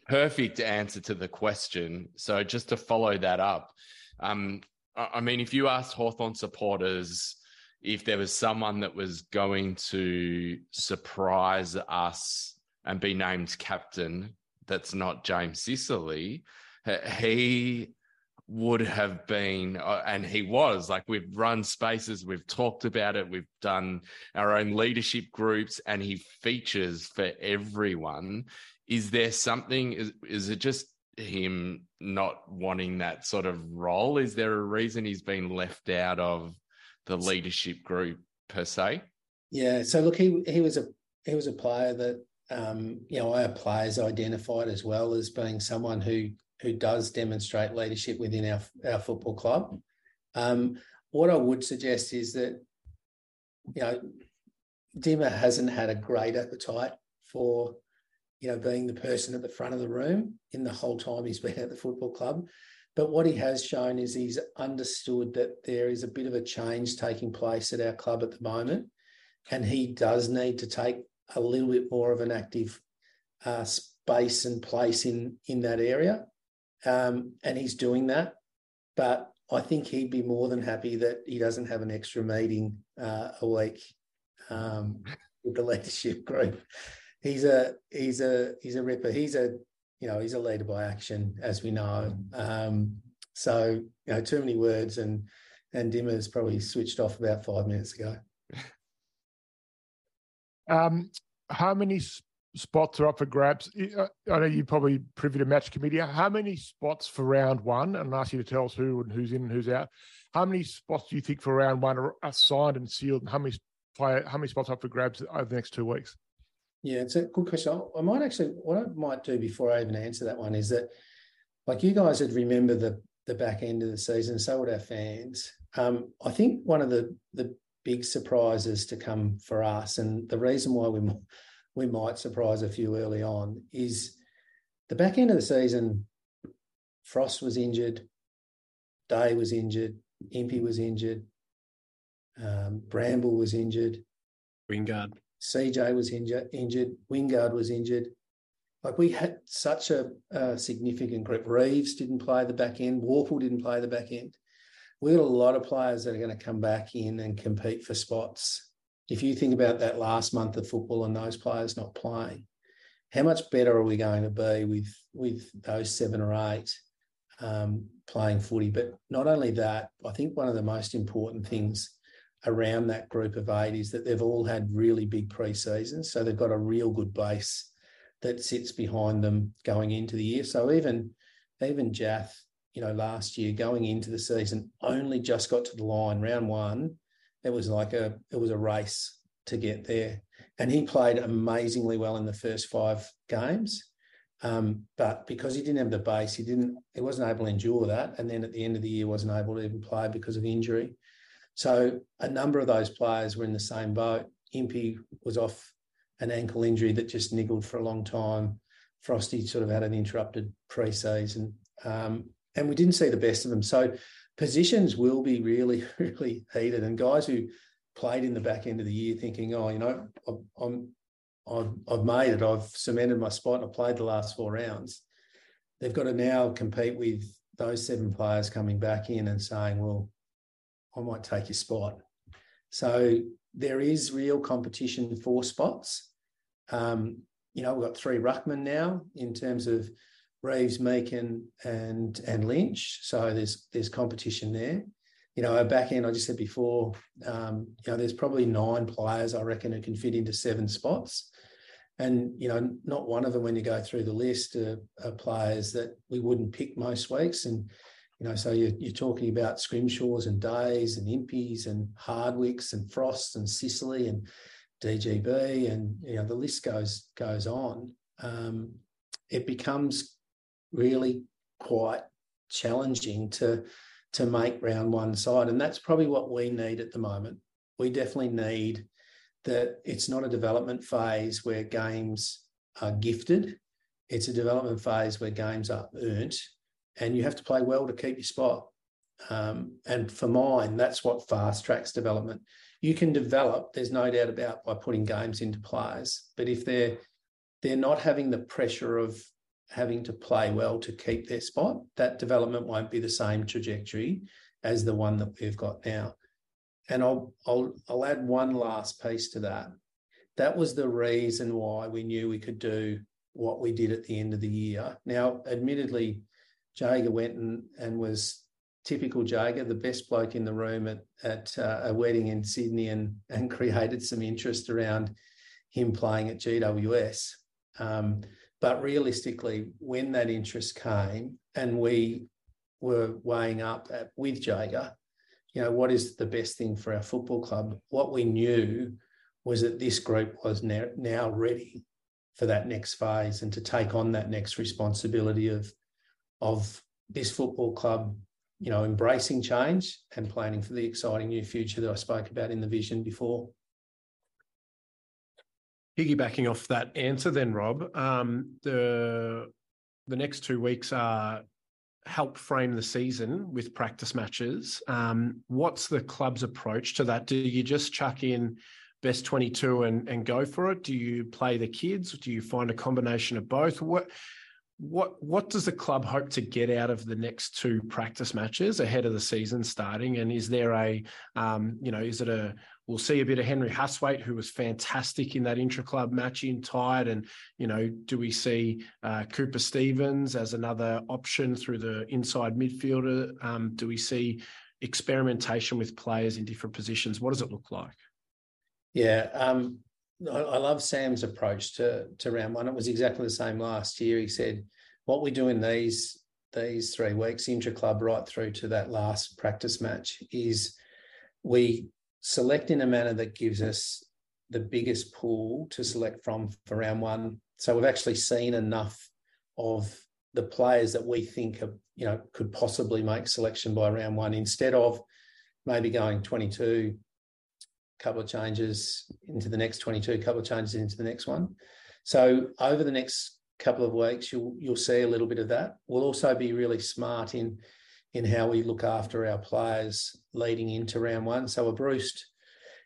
perfect answer to the question. So just to follow that up, um, I mean, if you asked Hawthorn supporters if there was someone that was going to surprise us and be named captain that's not James Sicily, he would have been, uh, and he was like, we've run spaces, we've talked about it, we've done our own leadership groups, and he features for everyone. Is there something, is, is it just him not wanting that sort of role? Is there a reason he's been left out of the leadership group per se? Yeah. So look, he he was a he was a player that um, you know our players identified as well as being someone who who does demonstrate leadership within our our football club. Um, what I would suggest is that you know Dimma hasn't had a great appetite for you know, being the person at the front of the room in the whole time he's been at the football club. But what he has shown is he's understood that there is a bit of a change taking place at our club at the moment. and he does need to take a little bit more of an active uh, space and place in in that area, um, and he's doing that. But I think he'd be more than happy that he doesn't have an extra meeting uh, a week um, with the leadership group. He's a he's a he's a ripper. He's a you know he's a leader by action, as we know. Um, so you know, too many words, and and Dimma's probably switched off about five minutes ago. Um, how many spots are up for grabs? I know you're probably privy to match committee. How many spots for round one? And I'll ask you to tell us who and who's in and who's out. How many spots do you think for round one are, signed and sealed? And how many play, how many spots up for grabs over the next two weeks? Yeah, it's a good question. I might actually, what I might do before I even answer that one is that, like you guys would remember the the back end of the season, so would our fans. Um, I think one of the the big surprises to come for us, and the reason why we we might surprise a few early on is the back end of the season. Frost was injured, Day was injured, Impey was injured, um, Bramble was injured, Wingard, CJ was injured, injured, Wingard was injured. Like we had such a, a significant group. Reeves didn't play the back end. Worpel didn't play the back end we got a lot of players that are going to come back in and compete for spots. If you think about that last month of football and those players not playing, how much better are we going to be with with those seven or eight um, playing footy? But not only that, I think one of the most important things around that group of eight is that they've all had really big pre-seasons, so they've got a real good base that sits behind them going into the year. So even even Jiath you know, last year going into the season, only just got to the line round one. It was like a it was a race to get there, and he played amazingly well in the first five games. Um, but because he didn't have the base, he didn't he wasn't able to endure that, and then at the end of the year wasn't able to even play because of injury. So a number of those players were in the same boat. Impey was off an ankle injury that just niggled for a long time. Frosty sort of had an interrupted pre-season. Um, and we didn't see the best of them. So positions will be really, really heated. And guys who played in the back end of the year thinking, oh, you know, I'm, I've, I've made it, I've cemented my spot, I played the last four rounds. They've got to now compete with those seven players coming back in and saying, well, I might take your spot. So there is real competition for spots. Um, you know, we've got three ruckman now in terms of Reeves, Meakin, and and Lynch. So there's there's competition there. You know, our back end, I just said before, um, you know, there's probably nine players I reckon who can fit into seven spots. And, you know, not one of them when you go through the list are, are players that we wouldn't pick most weeks. And, you know, so you're, you're talking about Scrimshaws and Days and Impies and Hardwicks and Frosts and Sicily and DGB and, you know, the list goes goes on. Um, it becomes really quite challenging to to make round one side. And that's probably what we need at the moment. We definitely need that it's not a development phase where games are gifted. It's a development phase where games are earned and you have to play well to keep your spot. Um, and for mine, that's what fast tracks development. You can develop, there's no doubt about by putting games into players, but if they're they're not having the pressure of having to play well to keep their spot, that development won't be the same trajectory as the one that we've got now. And I'll I'll I'll add one last piece to that. That was the reason why we knew we could do what we did at the end of the year. Now, admittedly, Jaeger went and, and was typical Jaeger, the best bloke in the room at, at uh, a wedding in Sydney and, and created some interest around him playing at GWS. Um, but realistically, when that interest came and we were weighing up at, with Jaeger, you know, what is the best thing for our football club? What we knew was that this group was now, now ready for that next phase and to take on that next responsibility of, of this football club, you know, embracing change and planning for the exciting new future that I spoke about in the vision before piggybacking off that answer, then Rob, um, the the next two weeks are help frame the season with practice matches. Um, what's the club's approach to that? Do you just chuck in best 22 and, and go for it? Do you play the kids? Do you find a combination of both? What what what does the club hope to get out of the next two practice matches ahead of the season starting? And is there a um, you know is it a we'll see a bit of Henry Hustwaite who was fantastic in that intra club match in Tide, and you know do we see uh, Cooper Stephens as another option through the inside midfielder? Um, do we see experimentation with players in different positions? What does it look like? Yeah, um, I, love Sam's approach to to round one. It was exactly the same last year. He said, "What we do in these these three weeks, intra club, right through to that last practice match, is we select in a manner that gives us the biggest pool to select from for round one. So we've actually seen enough of the players that we think are, you know could possibly make selection by round one instead of maybe going 22 couple of changes into the next 22, couple of changes into the next one. So over the next couple of weeks, you'll you'll see a little bit of that. We'll also be really smart in in how we look after our players leading into round one. So a Breust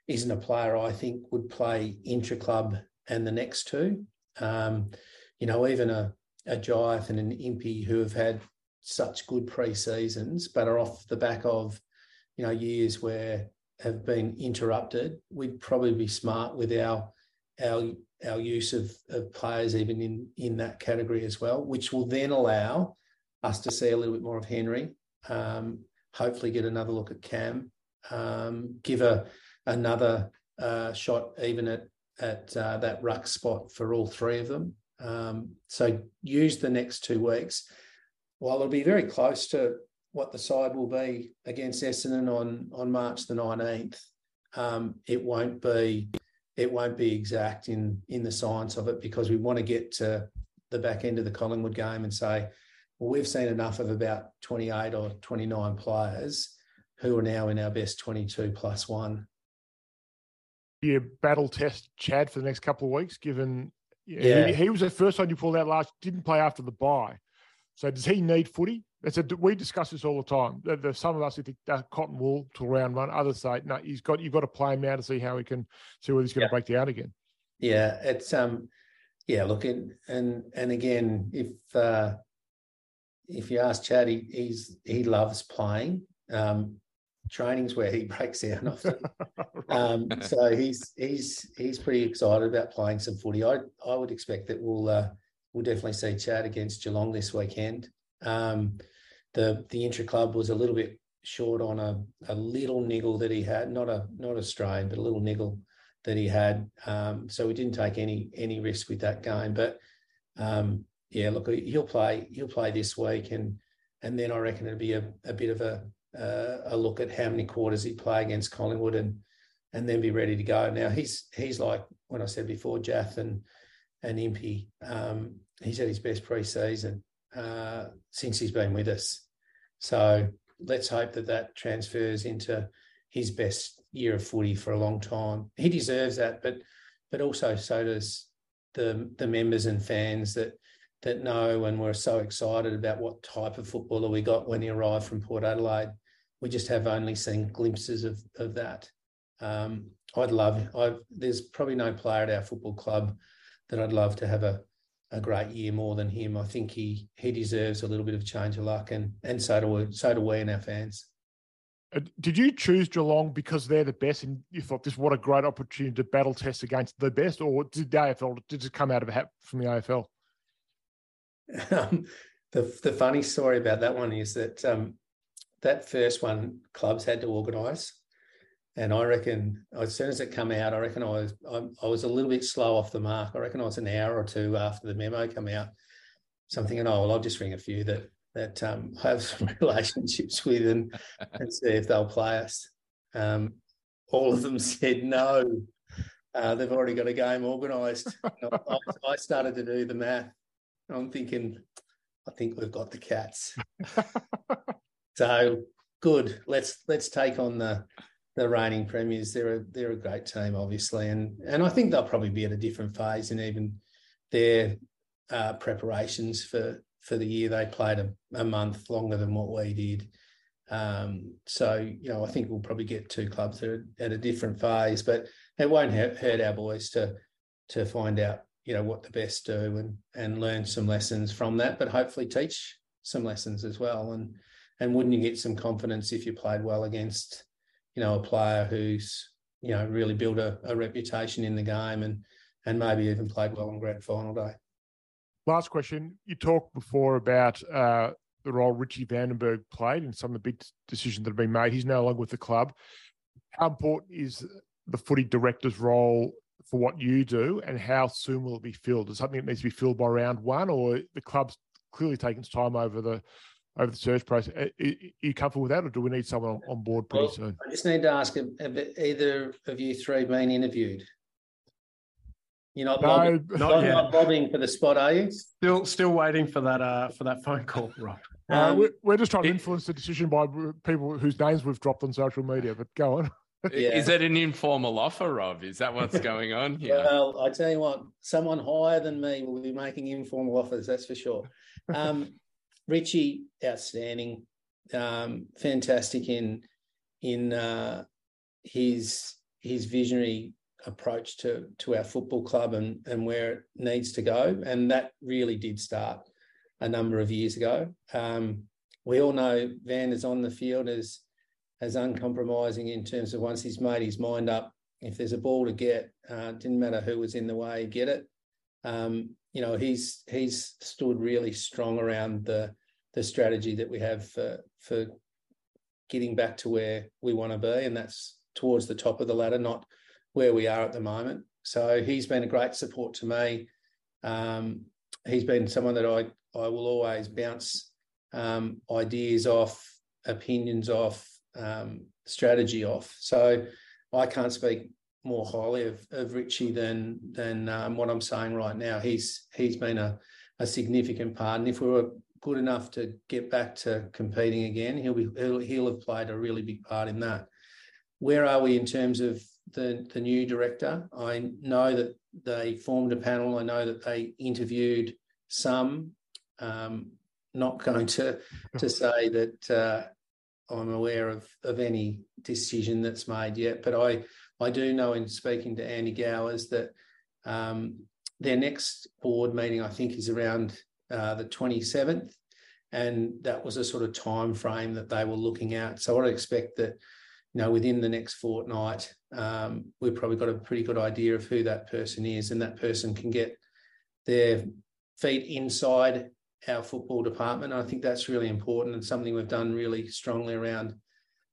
isn't a player I think would play intra club and the next two. Um, you know, even a a Jiath and an Impey who have had such good pre seasons, but are off the back of you know years where have been interrupted, we'd probably be smart with our our our use of, of players even in in that category as well, which will then allow us to see a little bit more of Henry. Um, hopefully, get another look at Cam. Um, give a another uh, shot even at at uh, that ruck spot for all three of them. Um, so use the next two weeks. While it'll be very close to what the side will be against Essendon on on March the nineteenth. Um, it won't be it won't be exact in in the science of it because we want to get to the back end of the Collingwood game and say, well, we've seen enough of about twenty eight or twenty nine players who are now in our best twenty two plus one. Yeah, battle test Chad for the next couple of weeks, given yeah, He, he, was the first one you pulled out last, didn't play after the bye. So does he need footy? It's a, we discuss this all the time. There's some of us who think that cotton wool to round one. Others say no. He's got you've got to play him now to see how he can see whether he's going yeah. to break down again. Yeah, it's um, yeah. Look, and and and again, if uh, if you ask Chad, he, he's he loves playing. Um, training's where he breaks down often. um, so he's he's he's pretty excited about playing some footy. I I would expect that we'll uh, we'll definitely see Chad against Geelong this weekend. Um, the the intra club was a little bit short on a, a little niggle that he had, not a not a strain, but a little niggle that he had. Um, so we didn't take any any risk with that game. But um, yeah, look, he'll play he'll play this week, and and then I reckon it'll be a, a bit of a uh, a look at how many quarters he play against Collingwood, and and then be ready to go. Now he's he's like when I said before, Jiath and and Impey. Um, he's had his best pre-season uh, since he's been with us. So let's hope that that transfers into his best year of footy for a long time. He deserves that, but but also so does the the members and fans that that know and we're so excited about what type of footballer we got when he arrived from Port Adelaide. We just have only seen glimpses of of that. Um, I'd love. I've, there's probably no player at our football club that I'd love to have a a great year more than him. I think he he deserves a little bit of change of luck, and and so do we, so do we and our fans. Uh, did you choose Geelong because they're the best, and you thought this what a great opportunity to battle test against the best, or did the AFL did it come out of a hat from the AFL? Um, the the funny story about that one is that um, that first one clubs had to organise, and I reckon as soon as it come out, I reckon I was I, I, was a little bit slow off the mark. I reckon I was an hour or two after the memo come out. Something, and oh well, I'll just ring a few that that um, I have some relationships with and, and see if they'll play us. Um, all of them said no. Uh, they've already got a game organised. I, I started to do the math. I'm thinking, I think we've got the cats. so good. Let's let's take on the the reigning premiers. They're a they're a great team, obviously, and and I think they'll probably be at a different phase in even their uh, preparations for for the year. They played a, a month longer than what we did. Um, so you know, I think we'll probably get two clubs that are at a different phase, but it won't hurt our boys to to find out you know what the best do and and learn some lessons from that, but hopefully teach some lessons as well. And and wouldn't you get some confidence if you played well against you know a player who's you know really built a, a reputation in the game and and maybe even played well on grand final day. Last question. You talked before about uh, the role Richie Vandenberg played and some of the big decisions that have been made. He's no longer with the club. How important is the footy director's role for what you do, and how soon will it be filled? Is something that needs to be filled by round one, or the club's clearly taking its time over the over the search process? Are you comfortable with that, or do we need someone on board pretty well, soon? I just need to ask: Have either of you three been interviewed? You're not, no, bobbing, not, not, not, bobbing for the spot, are you? Still, still waiting for that uh, for that phone call, Rob. Uh, um, we're, we're, just trying to influence the decision by people whose names we've dropped on social media. But go on. Yeah. Is that an informal offer, Rob? Is that what's going on here? well, I tell you what, someone higher than me will be making informal offers. That's for sure. Um, Richie, outstanding, um, fantastic in in uh, his his visionary approach to to our football club and and where it needs to go. And that really did start a number of years ago. Um, we all know Van is on the field as as uncompromising in terms of once he's made his mind up. If there's a ball to get, uh, didn't matter who was in the way, get it. Um, you know, he's he's stood really strong around the the strategy that we have for for getting back to where we want to be, and that's towards the top of the ladder, not where we are at the moment. So he's been a great support to me. Um, he's been someone that I I will always bounce um, ideas off, opinions off, um, strategy off. So I can't speak more highly of, of Richie than than um, what I'm saying right now. He's he's been a, a significant part, and if we were good enough to get back to competing again, he'll be he'll, he'll have played a really big part in that. Where are we in terms of the, the new director. I know that they formed a panel. I know that they interviewed some. Um, not going to to say that uh, I'm aware of of any decision that's made yet, but I I do know in speaking to Andy Gowers that um, their next board meeting I think is around uh, the 27th, and that was a sort of time frame that they were looking at. So I'd expect that you know, within the next fortnight, um, we've probably got a pretty good idea of who that person is, and that person can get their feet inside our football department. I think that's really important and something we've done really strongly around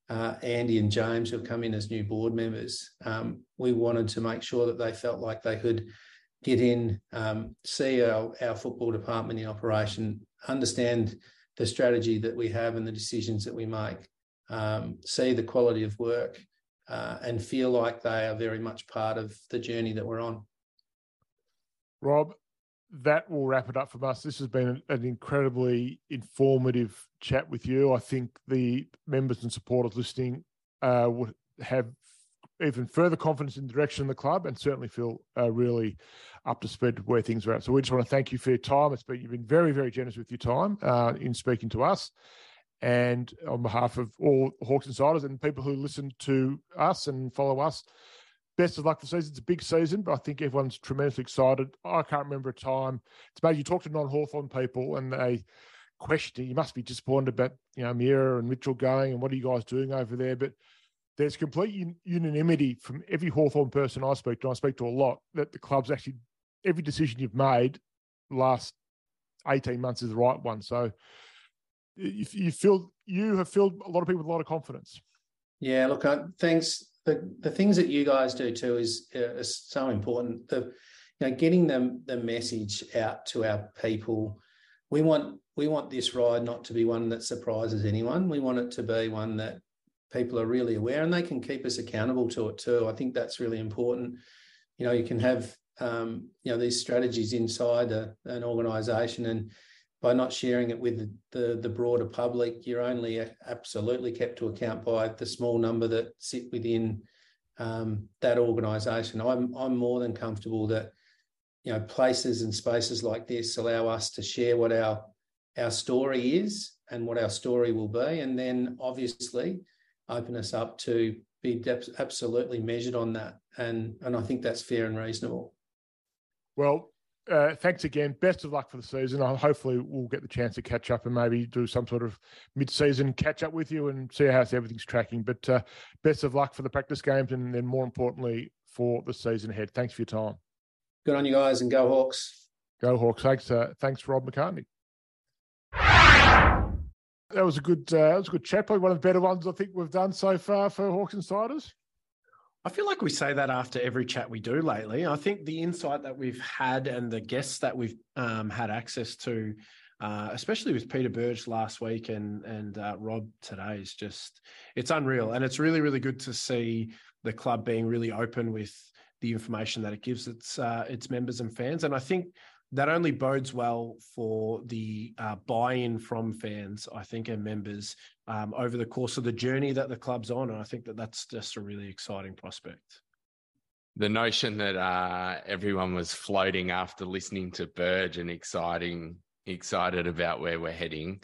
uh, Andy and James, who have come in as new board members. Um, we wanted to make sure that they felt like they could get in, um, see our, our football department in operation, understand the strategy that we have and the decisions that we make um, see the quality of work, uh, and feel like they are very much part of the journey that we're on. Rob, that will wrap it up from us. This has been an incredibly informative chat with you. I think the members and supporters listening uh, would have even further confidence in the direction of the club and certainly feel uh, really up to speed where things are at. So we just want to thank you for your time. It's been, you've been very, very generous with your time uh, in speaking to us and on behalf of all Hawks insiders and people who listen to us and follow us, best of luck for the season. It's a big season, but I think everyone's tremendously excited. I can't remember a time. It's maybe you talk to non-Hawthorn people and they question you must be disappointed about you know Meara and Mitchell going and what are you guys doing over there? But there's complete unanimity from every Hawthorn person I speak to. I speak to a lot that the club's actually every decision you've made last 18 months is the right one. So you, you feel you have filled a lot of people with a lot of confidence. Yeah, look, uh, thanks. The the things that you guys do too is uh, is so important. The you know getting them the message out to our people. We want we want this ride not to be one that surprises anyone. We want it to be one that people are really aware and they can keep us accountable to it too. I think that's really important. You know, you can have um, you know these strategies inside a, an organisation and by not sharing it with the, the, broader public, you're only absolutely kept to account by the small number that sit within um, that organisation. I'm I'm more than comfortable that you know places and spaces like this allow us to share what our our story is and what our story will be, and then obviously open us up to be absolutely measured on that, and and I think that's fair and reasonable. Well, uh, thanks again. Best of luck for the season. Uh, hopefully, we'll get the chance to catch up and maybe do some sort of mid-season catch up with you and see how everything's tracking. But uh, best of luck for the practice games and then, more importantly, for the season ahead. Thanks for your time. Good on you guys, and go Hawks. Go Hawks. Thanks. Uh, thanks, Rob McCartney. That was a good. Uh, that was a good chat. Probably one of the better ones I think we've done so far for Hawks Insiders. I feel like we say that after every chat we do lately. I think the insight that we've had and the guests that we've um, had access to, uh, especially with Peter Burge last week and and uh, Rob today, is just it's unreal, and it's really really good to see the club being really open with the information that it gives its uh, its members and fans. And I think that only bodes well for the uh, buy-in from fans, I think, and members um, over the course of the journey that the club's on. And I think that that's just a really exciting prospect. The notion that uh, everyone was floating after listening to Burge and exciting, excited about where we're heading,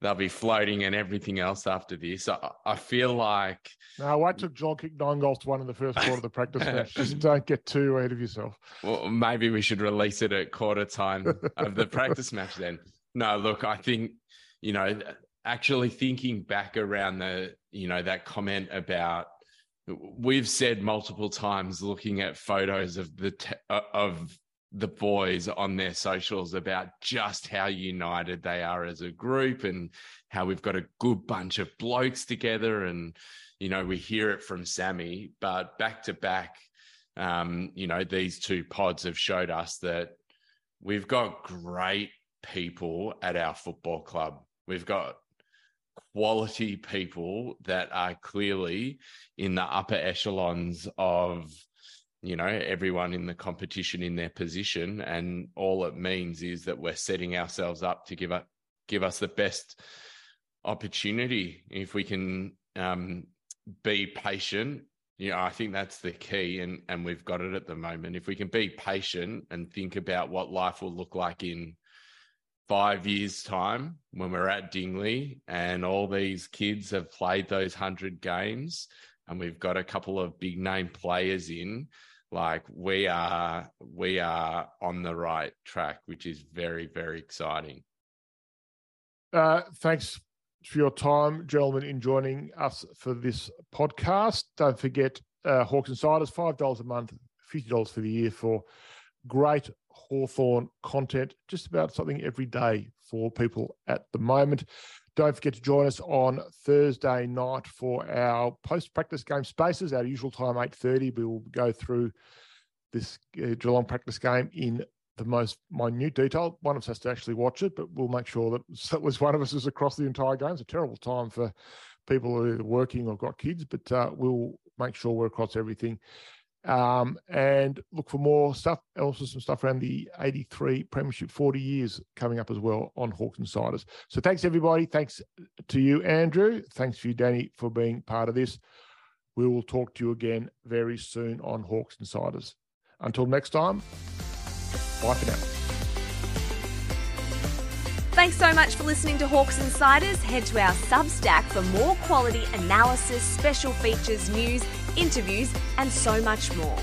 they'll be floating and everything else after this. I, I feel like. No, I took John kick nine goals to one in the first quarter of the practice match. Just don't get too ahead of yourself. Well, maybe we should release it at quarter time of the practice match then. No, look, I think, you know, actually thinking back around the, you know, that comment about we've said multiple times looking at photos of the te- of the boys on their socials about just how united they are as a group and how we've got a good bunch of blokes together. And you know we hear it from Sammy but back to back um you know these two pods have showed us that we've got great people at our football club. We've got quality people that are clearly in the upper echelons of you know everyone in the competition in their position. And all it means is that we're setting ourselves up to give up give us the best opportunity. If we can um, be patient you know i think that's the key and and we've got it at the moment. If we can be patient and think about what life will look like in five years time when we're at dingley and all these kids have played those 100 games and we've got a couple of big name players in like we are we are on the right track which is very very exciting. Uh, thanks for your time gentlemen in joining us for this podcast. Don't forget uh, hawks insiders five dollars a month fifty dollars for the year for great hawthorn content just about something every day for people at the moment don't forget to join us on Thursday night for our post-practice game spaces. Our usual time, 8.30. We will go through this uh, Geelong practice game in the most minute detail. One of us has to actually watch it, but we'll make sure that at least one of us is across the entire game. It's a terrible time for people who are working or got kids, but uh, we'll make sure we're across everything. Um, and look for more stuff, also some stuff around the 83 Premiership 40 years coming up as well on Hawks Insiders. So thanks, everybody. Thanks to you, Andrew. Thanks to you, Danny, for being part of this. We will talk to you again very soon on Hawks Insiders. Until next time, bye for now. Thanks so much for listening to Hawks Insiders. Head to our Substack for more quality analysis, special features, news interviews, and so much more.